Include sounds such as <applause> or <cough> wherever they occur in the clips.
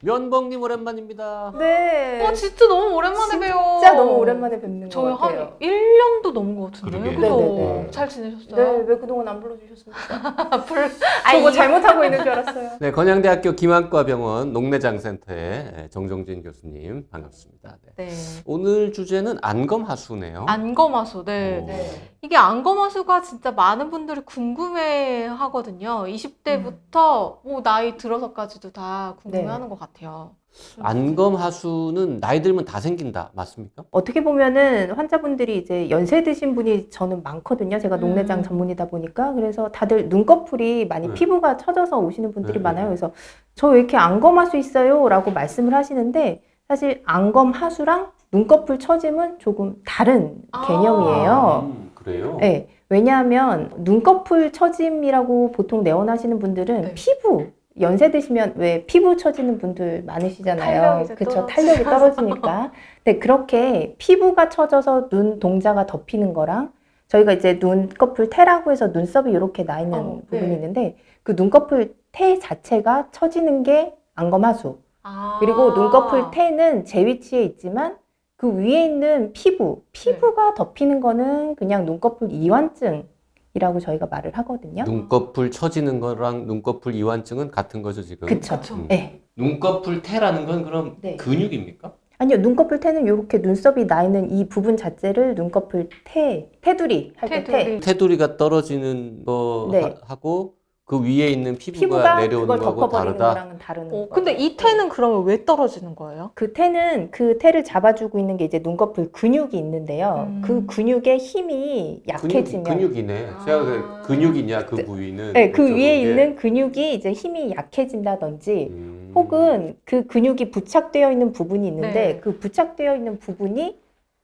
면봉님 오랜만입니다. 네. 어, 진짜 너무 오랜만에 뵈요. 진짜 너무 오랜만에 뵙는 저희 것 같아요. 한 1년도 넘은 것 같은데. 그러게. 그죠? 네네네. 잘 네, 지내셨어요? 왜 그동안 안 불러주셨습니까? <laughs> 불... 저거 잘못하고 있는 줄 알았어요. 네, 건양대학교 김한과병원 녹내장센터의 정정진 교수님 반갑습니다. 네. 네. 오늘 주제는 안검하수네요. 안검하수. 네. 어. 이게 안검하수가 진짜 많은 분들이 궁금해 하거든요. 20대부터 뭐 나이 들어서까지도 다 궁금해 네. 하는 것 같아요. 안검하수는 나이 들면 다 생긴다. 맞습니까? 어떻게 보면은 환자분들이 이제 연세 드신 분이 저는 많거든요. 제가 음. 녹내장 전문이다 보니까. 그래서 다들 눈꺼풀이 많이 네. 피부가 처져서 오시는 분들이 네, 많아요. 네. 그래서 저 왜 이렇게 안검할 수 있어요? 라고 말씀을 하시는데 사실 안검 하수랑 눈꺼풀 처짐은 조금 다른 아. 개념이에요. 음, 그래요? 네. 왜냐하면 눈꺼풀 처짐이라고 보통 내원하시는 분들은 네. 피부 연세 드시면 왜 피부 처지는 분들 많으시잖아요. 그쵸 떨어지죠. 탄력이 떨어지니까. 근데 그렇게 피부가 처져서 눈 동자가 덮이는 거랑 저희가 이제 눈꺼풀 태라고 해서 눈썹이 이렇게 나 있는 어, 부분이 네. 있는데 그 눈꺼풀 태 자체가 처지는 게 안검하수. 아. 그리고 눈꺼풀 태는 제 위치에 있지만 그 위에 있는 피부, 피부가 덮이는 거는 그냥 눈꺼풀 이완증 이라고 저희가 말을 하거든요. 눈꺼풀 처지는 거랑 눈꺼풀 이완증은 같은 거죠, 지금? 그쵸. 그쵸. 음. 네. 눈꺼풀 태라는 건 그럼 네. 근육입니까? 아니요, 눈꺼풀 태는 이렇게 눈썹이 나 있는 이 부분 자체를 눈꺼풀 태, 테두리 할 때 태. 테두리. 테두리가 떨어지는 네. 거하고 그 위에 있는 피부가, 피부가 내려오는 그걸 거하고 덮어버리는 다르다. 거랑은 다른 어, 거. 근데 이 태는 그러면 왜 떨어지는 거예요? 그 태는 그 태를 잡아주고 있는 게 이제 눈꺼풀 근육이 있는데요. 음. 그 근육의 힘이 약해지면 근육, 이네 아. 제가 그 근육이냐 그 부위는 네, 그 위에 이게, 있는 근육이 이제 힘이 약해진다든지 음. 혹은 그 근육이 부착되어 있는 부분이 있는데 네. 그 부착되어 있는 부분이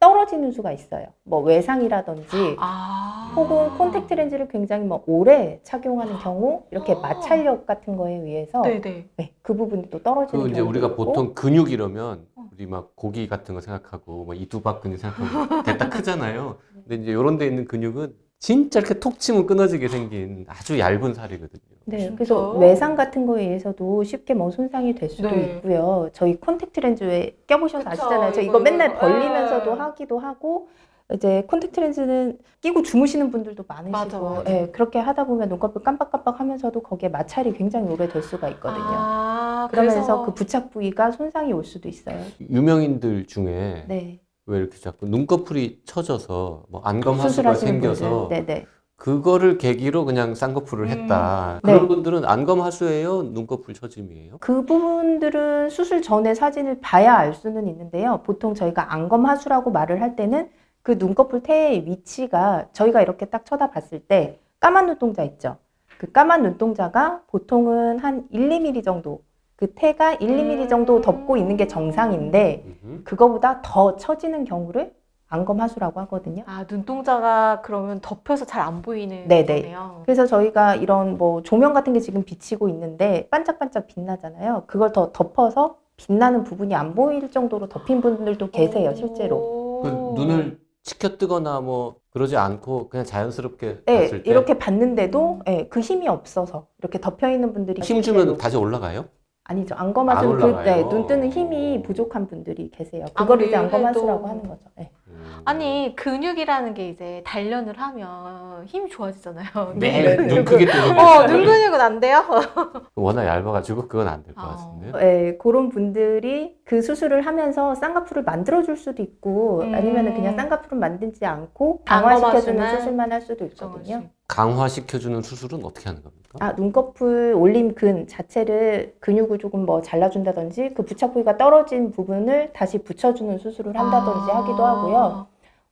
떨어지는 수가 있어요. 뭐 외상이라든지 아. 혹은 콘택트 렌즈를 굉장히 뭐 오래 착용하는 경우 이렇게 아. 마찰력 같은 거에 의해서 네네. 네, 그 부분이 또 떨어지는 그 이제 우리가 있고. 보통 근육 이러면 어. 우리 막 고기 같은 거 생각하고 막 이두박근육 생각하고 <laughs> 됐다 크잖아요. 근데 이제 이런 데 있는 근육은 진짜 이렇게 톡 치면 끊어지게 생긴 아주 얇은 살이거든요. 네? 그래서 외상 같은 거에 의해서도 쉽게 뭐 손상이 될 수도 네. 있고요. 저희 콘택트 렌즈에 껴보셔서 그쵸, 아시잖아요. 저 이거, 이거 맨날 이거. 벌리면서도 네. 하기도 하고 이제 콘택트 렌즈는 끼고 주무시는 분들도 많으시고 맞아, 맞아. 예, 그렇게 하다 보면 눈꺼풀 깜빡깜빡 하면서도 거기에 마찰이 굉장히 오래 될 수가 있거든요. 아, 그러면서 그래서 그 부착 부위가 손상이 올 수도 있어요. 유명인들 중에 네. 왜 이렇게 자꾸 눈꺼풀이 처져서 뭐 안검하수가 생겨서. 네, 네. 그거를 계기로 그냥 쌍꺼풀을 음. 했다. 네. 그런 분들은 안검하수예요, 눈꺼풀 처짐이에요? 그 부분들은 수술 전에 사진을 봐야 알 수는 있는데요. 보통 저희가 안검하수라고 말을 할 때는 그 눈꺼풀 태의 위치가 저희가 이렇게 딱 쳐다봤을 때 까만 눈동자 있죠. 그 까만 눈동자가 보통은 한 1, 2mm 정도 그 태가 1, 2mm 정도 덮고 있는 게 정상인데. 그거보다 더 처지는 경우를 안검하수라고 하거든요. 아 눈동자가 그러면 덮여서 잘 안 보이는 네네. 거네요. 그래서 저희가 이런 뭐 조명 같은 게 지금 비치고 있는데 반짝반짝 빛나잖아요. 그걸 더 덮어서 빛나는 부분이 안 보일 정도로 덮인 분들도 계세요, 실제로. 그 눈을 치켜 뜨거나 뭐 그러지 않고 그냥 자연스럽게 네, 봤을 때 이렇게 봤는데도 네, 그 힘이 없어서 이렇게 덮여 있는 분들이 힘 주면 실제로 다시 올라가요? 아니죠. 안 안검하수는 그. 네, 눈 뜨는 힘이 부족한 분들이 계세요. 그걸 이제 안검하수라고. 하는 거죠. 네. 음. 아니 근육이라는 게 이제 단련을 하면 힘이 좋아지잖아요. 매일 눈 눈. 크게 뜨는 어, 눈 근육은 안 돼요? <laughs> 워낙 얇아가지고 그건 안 될것 아. 같은데요. 네, 그런 분들이 그 수술을 하면서 쌍꺼풀을 만들어줄 수도 있고 음. 아니면 그냥 쌍꺼풀을 만들지 않고 강화시켜주는 수술만 할 수도 있거든요. 강화시켜주는 수술은 어떻게 하는 겁니까? 아, 눈꺼풀 올림근 자체를 근육을 조금 뭐 잘라준다든지 그 부착 부위가 떨어진 부분을 다시 붙여주는 수술을 한다든지 아. 하기도 하고요.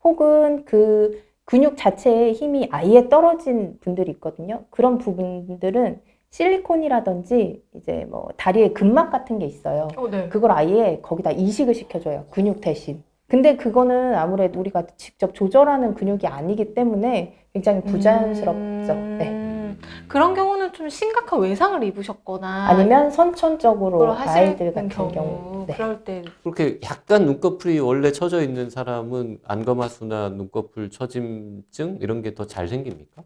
혹은 그 근육 자체의 힘이 아예 떨어진 분들이 있거든요. 그런 부분들은 실리콘이라든지 이제 뭐 다리에 근막 같은 게 있어요. 어, 네. 그걸 아예 거기다 이식을 시켜줘요. 근육 대신. 근데 그거는 아무래도 우리가 직접 조절하는 근육이 아니기 때문에 굉장히 부자연스럽죠. 네. 음, 그런 경우는 좀 심각한 외상을 입으셨거나 아니면 선천적으로 아이들 같은 경우, 경우. 네. 그럴 때 그렇게 약간 눈꺼풀이 원래 처져 있는 사람은 안검하수나 눈꺼풀 처짐증 이런 게 더 잘 생깁니까?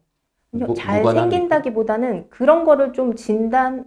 무- 잘? 생긴다기보다는 그런 거를 좀 진단의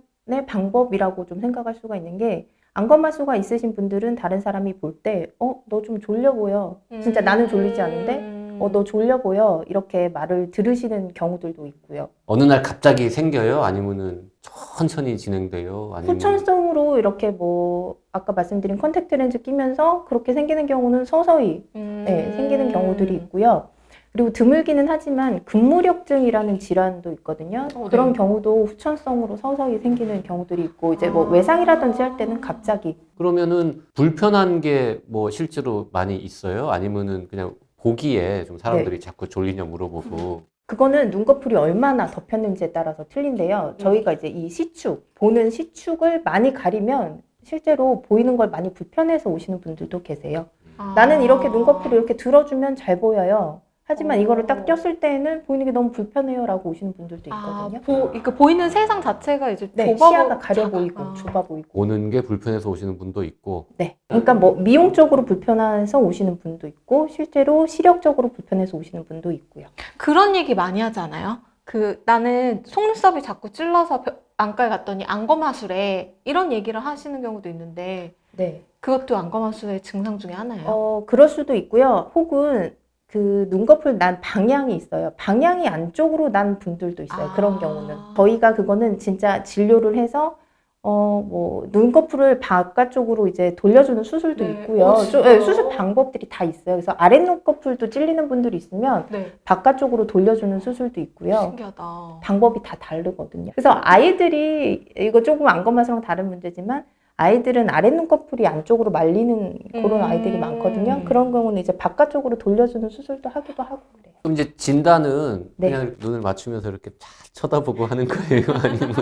방법이라고 좀 생각할 수가 있는 게 안검하수가 있으신 분들은 다른 사람이 볼 때, 어, 너 좀 졸려 보여. 진짜 나는 졸리지 않은데, 음. 어, 너 졸려 보여. 이렇게 말을 들으시는 경우들도 있고요. 어느 날 갑자기 생겨요? 아니면은 천천히 진행돼요? 아니면 후천성으로 이렇게 뭐, 아까 말씀드린 컨택트 렌즈 끼면서 그렇게 생기는 경우는 서서히 음. 네, 생기는 경우들이 있고요. 그리고 드물기는 하지만 근무력증이라는 질환도 있거든요. 어, 네. 그런 경우도 후천성으로 서서히 생기는 경우들이 있고 이제 뭐 아. 외상이라든지 할 때는 갑자기 그러면은 불편한 게 뭐 실제로 많이 있어요? 아니면은 그냥 보기에 좀 사람들이 네. 자꾸 졸리냐 물어보고 그거는 눈꺼풀이 얼마나 덮였는지에 따라서 틀린데요. 저희가 이제 이 시축 보는 시축을 많이 가리면 실제로 보이는 걸 많이 불편해서 오시는 분들도 계세요. 아. 나는 이렇게 눈꺼풀을 이렇게 들어주면 잘 보여요. 하지만 오. 이거를 딱 꼈을 때는 보이는 게 너무 불편해요라고 오시는 분들도 아, 있거든요. 보, 그러니까 보이는 세상 자체가 이제 네, 좁아 시야가 보- 가려 작아. 보이고 아. 좁아 보이고. 오는 게 불편해서 오시는 분도 있고 네. 그러니까 뭐 미용적으로 불편해서 오시는 분도 있고 실제로 시력적으로 불편해서 오시는 분도 있고요. 그런 얘기 많이 하잖아요. 그 나는 속눈썹이 자꾸 찔러서 벼- 안과에 갔더니 안검하수래 이런 얘기를 하시는 경우도 있는데 네. 그것도 안검하수의 증상 중에 하나예요. 어, 그럴 수도 있고요. 혹은 그 눈꺼풀 난 방향이 있어요. 방향이 안쪽으로 난 분들도 있어요. 아. 그런 경우는. 저희가 그거는 진짜 진료를 해서 어, 뭐, 눈꺼풀을 바깥쪽으로 이제 돌려주는 수술도 네. 있고요. 오, 좀, 진짜요? 예, 수술 방법들이 다 있어요. 그래서 아랫 눈꺼풀도 찔리는 분들이 있으면 네, 바깥쪽으로 돌려주는 수술도 있고요. 신기하다. 방법이 다 다르거든요. 그래서 아이들이 이거 조금 안검하수랑 다른 문제지만 아이들은 아랫 눈꺼풀이 안쪽으로 말리는 그런 음. 아이들이 많거든요. 그런 경우는 이제 바깥쪽으로 돌려주는 수술도 하기도 하고 그래요. 그럼 이제 진단은 네. 그냥 눈을 맞추면서 이렇게 쫙 쳐다보고 하는 거예요? <laughs> 아니면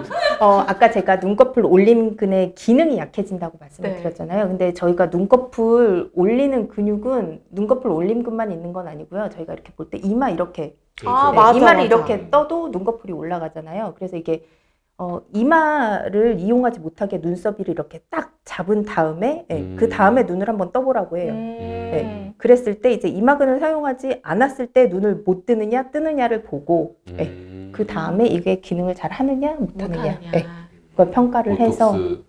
어, 아까 제가 눈꺼풀 올림근의 기능이 약해진다고 말씀을 네. 드렸잖아요. 근데 저희가 눈꺼풀 올리는 근육은 눈꺼풀 올림근만 있는 건 아니고요. 저희가 이렇게 볼 때 이마 이렇게 아, 네, 맞아, 이마를 맞아. 이렇게 떠도 눈꺼풀이 올라가잖아요. 그래서 이게 어, 이마를 이용하지 못하게 눈썹이를 이렇게 딱 잡은 다음에 예, 음. 그 다음에 눈을 한번 떠보라고 해요. 음. 네. 그랬을 때 이제 이마근을 사용하지 않았을 때 눈을 못 뜨느냐 뜨느냐를 보고 예, 음, 그 다음에 이게 기능을 잘 하느냐 못하느냐. 예, 그걸 평가를 해서 보톡스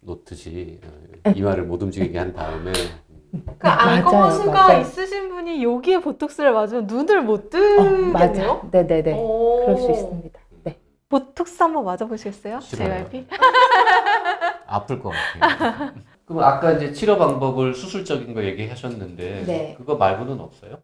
놓듯이 어, 이마를 못 움직이게 한 다음에 그 맞아요, 안검하수가 맞아요. 있으신 분이 여기에 보톡스를 맞으면 눈을 못 어, 뜨겠네요. 맞아. 네네네. 오. 그럴 수 있습니다. 네. 보톡스 한번 맞아보시겠어요? 싫어요. JYP? <laughs> 아플 것 같아요. 그럼 아까 이제 치료 방법을 수술적인 거 얘기하셨는데 네. 그거 말고는 없어요?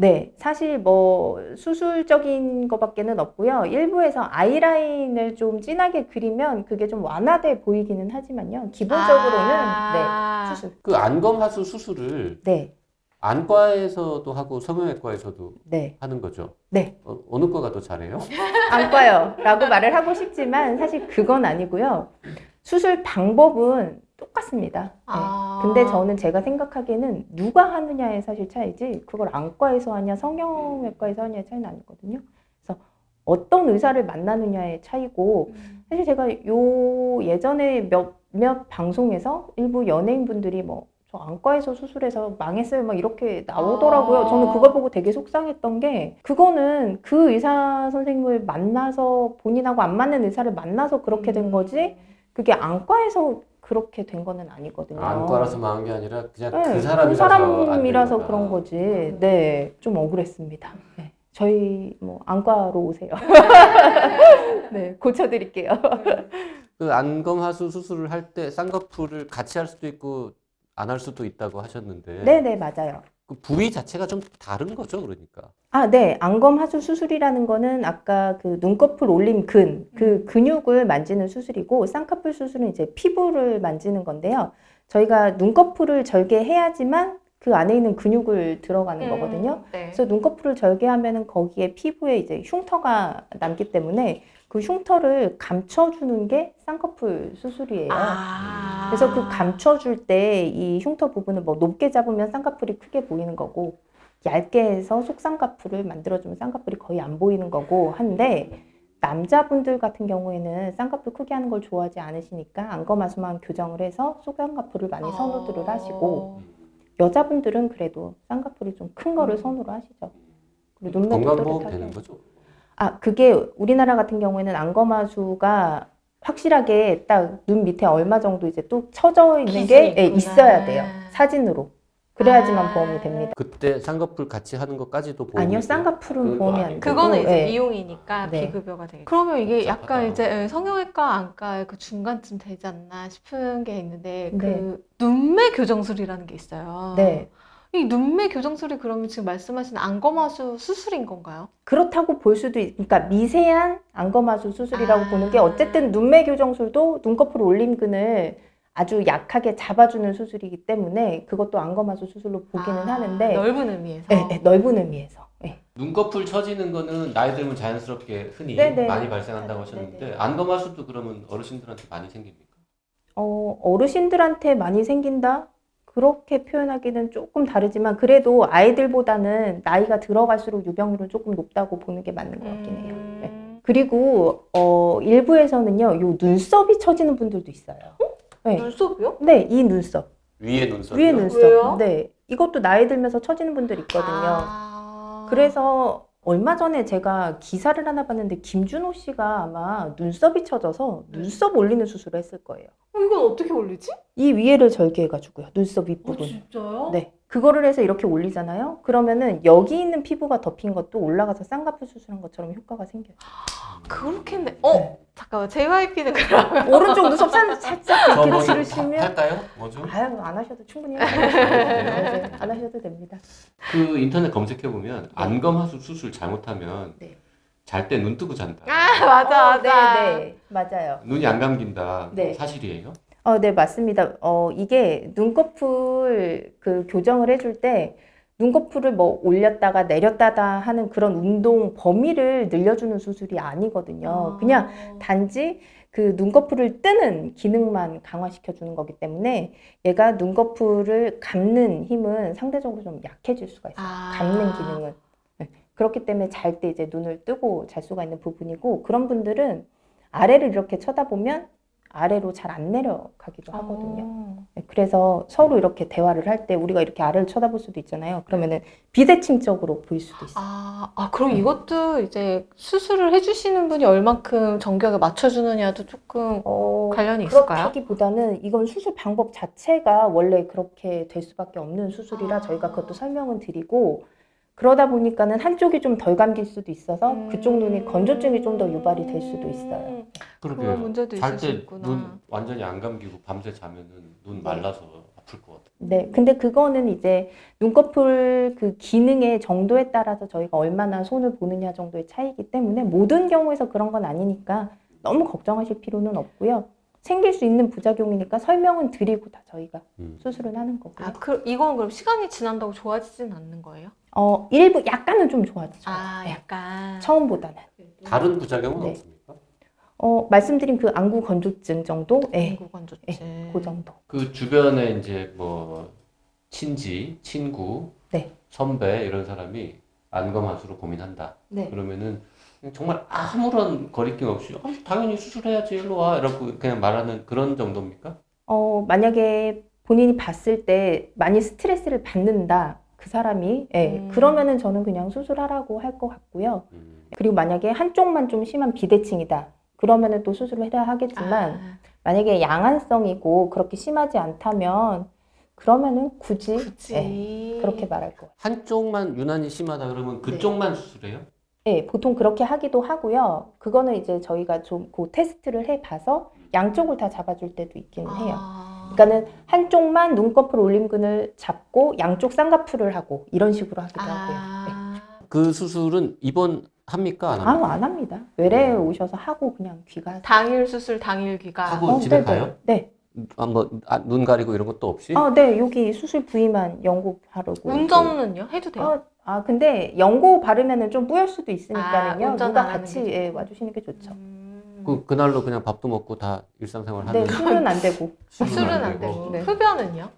네, 사실 뭐 수술적인 것밖에는 없고요. 일부에서 아이라인을 좀 진하게 그리면 그게 좀 완화돼 보이기는 하지만요. 기본적으로는 아. 네, 수술. 그 안검하수 수술을 네, 안과에서도 하고 성형외과에서도 네, 하는 거죠. 네. 어, 어느 과가 더 잘해요? <laughs> 안과요라고 말을 하고 싶지만 사실 그건 아니고요. 수술 방법은 똑같습니다. 네. 아. 근데 저는 제가 생각하기에는 누가 하느냐의 사실 차이지 그걸 안과에서 하냐 성형외과에서 하냐의 차이는 아니거든요. 그래서 어떤 의사를 만나느냐의 차이고 음. 사실 제가 요 예전에 몇몇 방송에서 일부 연예인분들이 뭐 저 안과에서 수술해서 망했어요 막 이렇게 나오더라고요. 아. 저는 그걸 보고 되게 속상했던 게 그거는 그 의사 선생님을 만나서 본인하고 안 맞는 의사를 만나서 그렇게 된 거지 그게 안과에서 그렇게 된 거는 아니거든요. 안과라서 망한 게 아니라 그냥 네, 그 사람이라서, 사람이라서 안 되는 그런. 거지. 네, 좀 억울했습니다. 네. 저희 뭐 안과로 오세요. <laughs> 네, 고쳐드릴게요. 그 안검하수 수술을 할 때 쌍꺼풀을 같이 할 수도 있고 안 할 수도 있다고 하셨는데 네, 네, 맞아요. 그 부위 자체가 좀 다른 거죠, 그러니까. 아, 네. 안검 하수 수술이라는 거는 아까 그 눈꺼풀 올림 근, 그 근육을 만지는 수술이고 쌍꺼풀 수술은 이제 피부를 만지는 건데요. 저희가 눈꺼풀을 절개해야지만 그 안에 있는 근육을 들어가는 음, 거거든요. 네. 그래서 눈꺼풀을 절개하면은 거기에 피부에 이제 흉터가 남기 때문에 그 흉터를 감춰주는 게 쌍꺼풀 수술이에요. 아. 그래서 그 감춰줄 때 이 흉터 부분을 뭐 높게 잡으면 쌍꺼풀이 크게 보이는 거고 얇게 해서 속쌍꺼풀을 만들어주면 쌍꺼풀이 거의 안 보이는 거고 한데 남자분들 같은 경우에는 쌍꺼풀 크게 하는 걸 좋아하지 않으시니까 안검하수만 교정을 해서 속쌍꺼풀을 많이 선호들을 하시고 여자분들은 그래도 쌍꺼풀이 좀 큰 거를 음. 선호를 하시죠. 그리고 눈매도 건강보험. 되는 거죠? 아, 그게 우리나라 같은 경우에는 안검하수가 확실하게 딱 눈 밑에 얼마 정도 이제 또 쳐져 있는 게 예. 있어야 돼요. 사진으로. 그래야지만 아. 보험이 됩니다. 그때 쌍꺼풀 같이 하는 것까지도 보험이 아니요, 돼요? 쌍꺼풀은 보험이 안 아니고. 되고. 그거는 이제 예. 미용이니까 네. 비급여가 되겠죠. 그러면 이게 약간 복잡하다. 이제 예, 성형외과 안과의 그 중간쯤 되지 않나 싶은 게 있는데 네. 그 눈매 교정술이라는 게 있어요. 네. 이 눈매 교정술이 그러면 지금 말씀하신 안검하수 수술인 건가요? 그렇다고 볼 수도 있, 그러니까 미세한 안검하수 수술이라고 아. 보는 게 어쨌든 눈매 교정술도 눈꺼풀 올림근을 아주 약하게 잡아주는 수술이기 때문에 그것도 안검하수 수술로 보기는 아, 하는데 넓은 의미에서. 예, 예, 넓은 의미에서. 예. 눈꺼풀 처지는 거는 나이 들면 자연스럽게 흔히 네네. 많이 발생한다고 네네. 하셨는데 안검하수도 그러면 어르신들한테 많이 생깁니까? 어, 어르신들한테 많이 생긴다? 그렇게 표현하기는 조금 다르지만 그래도 아이들보다는 나이가 들어갈수록 유병률은 조금 높다고 보는 게 맞는 것 같긴 해요. 네. 음, 그리고 어, 일부에서는요, 요 눈썹이 처지는 분들도 있어요. 네, 눈썹이요? 네, 이 눈썹, 위에 눈썹 위에 눈썹, 왜요? 네, 이것도 나이 들면서 처지는 분들 있거든요. 아. 그래서 얼마 전에 제가 기사를 하나 봤는데 김준호 씨가 아마 눈썹이 처져서 눈썹 올리는 수술을 했을 거예요. 어, 이건 어떻게 올리지? 이 위에를 절개해가지고요, 눈썹 어, 윗부분. 진짜요? 네. 그거를 해서 이렇게 올리잖아요. 그러면은 여기 있는 피부가 덮인 것도 올라가서 쌍꺼풀 수술한 것처럼 효과가 생겨요. <gasps> 그렇게 했네. 어? 네. 잠깐만. JYP는 그러면 오른쪽 눈썹 살, 살짝 저 이렇게 뭐 지르시면 할까요? 뭐죠? 아유 안 하셔도 충분히 네, 안 하셔도 됩니다. 그 인터넷 검색해 보면 안검하수 수술 잘못하면 네. 잘때 눈 뜨고 잔다. 아, 맞아, 어, 맞아. 네, 네, 맞아요. 눈이 안 감긴다. 네. 사실이에요? 어, 네, 맞습니다. 어, 이게 눈꺼풀 그 교정을 해줄 때 눈꺼풀을 뭐 올렸다가 내렸다가 하는 그런 운동 범위를 늘려주는 수술이 아니거든요. 그냥 단지 그 눈꺼풀을 뜨는 기능만 강화시켜 주는 거기 때문에 얘가 눈꺼풀을 감는 힘은 상대적으로 좀 약해질 수가 있어요. 아. 감는 기능은. 네. 그렇기 때문에 잘 때 이제 눈을 뜨고 잘 수가 있는 부분이고 그런 분들은 아래를 이렇게 쳐다보면 아래로 잘 안 내려가기도 하거든요. 어. 네, 그래서 서로 이렇게 대화를 할 때 우리가 이렇게 아래를 쳐다볼 수도 있잖아요. 그러면은 비대칭적으로 보일 수도 있어요. 아, 아, 그럼 네. 이것도 이제 수술을 해주시는 분이 얼만큼 정교하게 맞춰주느냐도 조금 어, 관련이 있을까요? 그렇다기보다는 이건 수술 방법 자체가 원래 그렇게 될 수밖에 없는 수술이라 아. 저희가 그것도 설명은 드리고 그러다 보니까는 한쪽이 좀 덜 감길 수도 있어서 그쪽 눈이 건조증이 좀 더 유발이 될 수도 있어요. 음, 그러게요. 그런 문제도 있을 수잘때 있구나. 눈 완전히 안 감기고 밤새 자면은 눈 말라서 아플 것 같아. 네, 근데 그거는 이제 눈꺼풀 그 기능의 정도에 따라서 저희가 얼마나 손을 보느냐 정도의 차이기 때문에 모든 경우에서 그런 건 아니니까 너무 걱정하실 필요는 없고요. 생길 수 있는 부작용이니까 설명은 드리고 다 저희가 음. 수술은 하는 거고요. 아, 그, 이건 그럼 시간이 지난다고 좋아지진 않는 거예요? 어, 일부 약간은 좀 좋아지죠. 아, 네, 약간. 처음보다는. 다른 부작용은 네. 없습니까? 어, 말씀드린 그 안구 건조증 정도? 네, 건조증. 그 정도. 그 주변에 이제 뭐 친지, 친구, 네. 선배 이런 사람이 안검하수로 고민한다. 네. 그러면은 정말 아무런 거리낌 없이 어, 당연히 수술해야지 일로 와 이러고 그냥 말하는 그런 정도입니까? 어, 만약에 본인이 봤을 때 많이 스트레스를 받는다. 그 사람이, 예, 음. 그러면은 저는 그냥 수술하라고 할 것 같고요. 음. 그리고 만약에 한쪽만 좀 심한 비대칭이다. 그러면은 또 수술을 해야 하겠지만, 아, 만약에 양한성이고 그렇게 심하지 않다면, 그러면은 굳이, 굳이. 예, 그렇게 말할 것 같아요. 한쪽만 유난히 심하다 그러면 그쪽만 수술해요? 예, 보통 그렇게 하기도 하고요. 그거는 이제 저희가 좀 그 테스트를 해봐서 양쪽을 다 잡아줄 때도 있기는 해요. 아. 그러니까는 한쪽만 눈꺼풀 올림근을 잡고 양쪽 쌍꺼풀을 하고 이런 식으로 하기도 하고요. 네. 아. 그 수술은 입원 합니까 안 합니까? 아, 안 합니다. 외래에 오셔서 하고 그냥 귀가 당일 수술, 당일 귀가. 하고 집에 네네. 가요? 네. 아, 뭐, 아, 눈 가리고 이런 것도 없이? 아, 네. 여기 수술 부위만 연고 바르고. 운전은요? 해도 돼요? 어, 아, 근데 연고 바르면은 좀 뿌열 수도 있으니까는요. 아, 운전 누가 안 하는 같이 게 예. 와주시는 게 좋죠. 음. 그 그날로 그냥 밥도 먹고 다 일상생활 네, 하는 술은 안 되고 <laughs> 술은 안 되고 네. 흡연은요?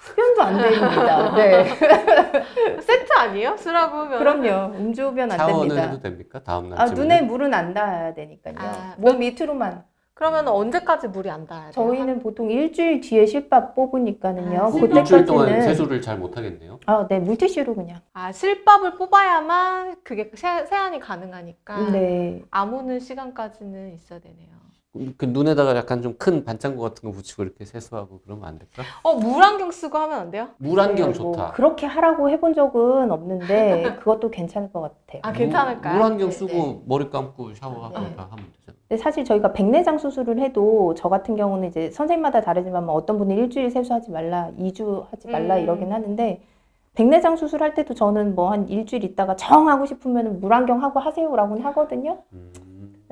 흡연도 안 됩니다. 네. <laughs> 세트 아니에요? 술하고 흡연. 그럼요. 음주흡연 안 샤워는 됩니다. 해도 됩니까? 다음 날 아, 눈에 물은 안 닿아야 되니까요. 아, 몸 밑으로만. 그러면 언제까지 물이 안 닿아야 돼요? 저희는 보통 일주일 뒤에 실밥 뽑으니까는요. 아, 일주일 동안 그때까지는 세수를 잘 못하겠네요. 아, 네, 물티슈로 그냥. 아 실밥을 뽑아야만 그게 세, 세안이 가능하니까 네. 아무는 시간까지는 있어야 되네요. 그 눈에다가 약간 좀 큰 반창고 같은 거 붙이고 이렇게 세수하고 그러면 안 될까? 어 물안경 쓰고 하면 안 돼요? 물안경 네, 뭐 좋다. 그렇게 하라고 해본 적은 없는데 <laughs> 그것도 괜찮을 것 같아요. 아 괜찮을까요? 물, 안경 네, 쓰고 네. 머리 감고 샤워하고 네. 다 하면 되잖아. 근데 사실 저희가 백내장 수술을 해도 저 같은 경우는 이제 선생님마다 다르지만 뭐 어떤 분은 일주일 세수하지 말라, 2주 하지 말라 음. 이러긴 하는데 백내장 수술할 때도 저는 뭐 한 일주일 있다가 정 하고 싶으면 물안경 하고 하세요라고는 하거든요. 음.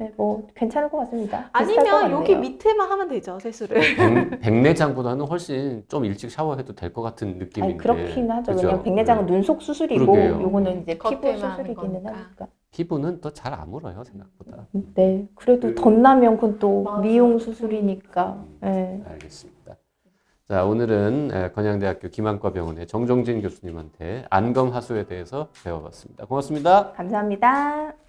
네, 뭐 괜찮을 것 같습니다. 비슷할 것 아니면 여기. 밑에만 하면 되죠 세수를. 백, <laughs> 백내장보다는 훨씬 좀 일찍 샤워해도 될 것 같은 느낌인데. 아니, 그렇긴 하죠. 그죠? 왜냐면 백내장은 네. 눈속 수술이고. 요거는 이제 피부 수술이기는. 하니까. 피부는 또 잘 안 물어요 생각보다. 네, 그래도 덧나면 그건 또 맞아. 미용 수술이니까. 음. 네. 알겠습니다. 자 오늘은 에, 건양대학교 김한과병원의 정정진 교수님한테 안검 하수에 대해서 배워봤습니다. 고맙습니다. 감사합니다.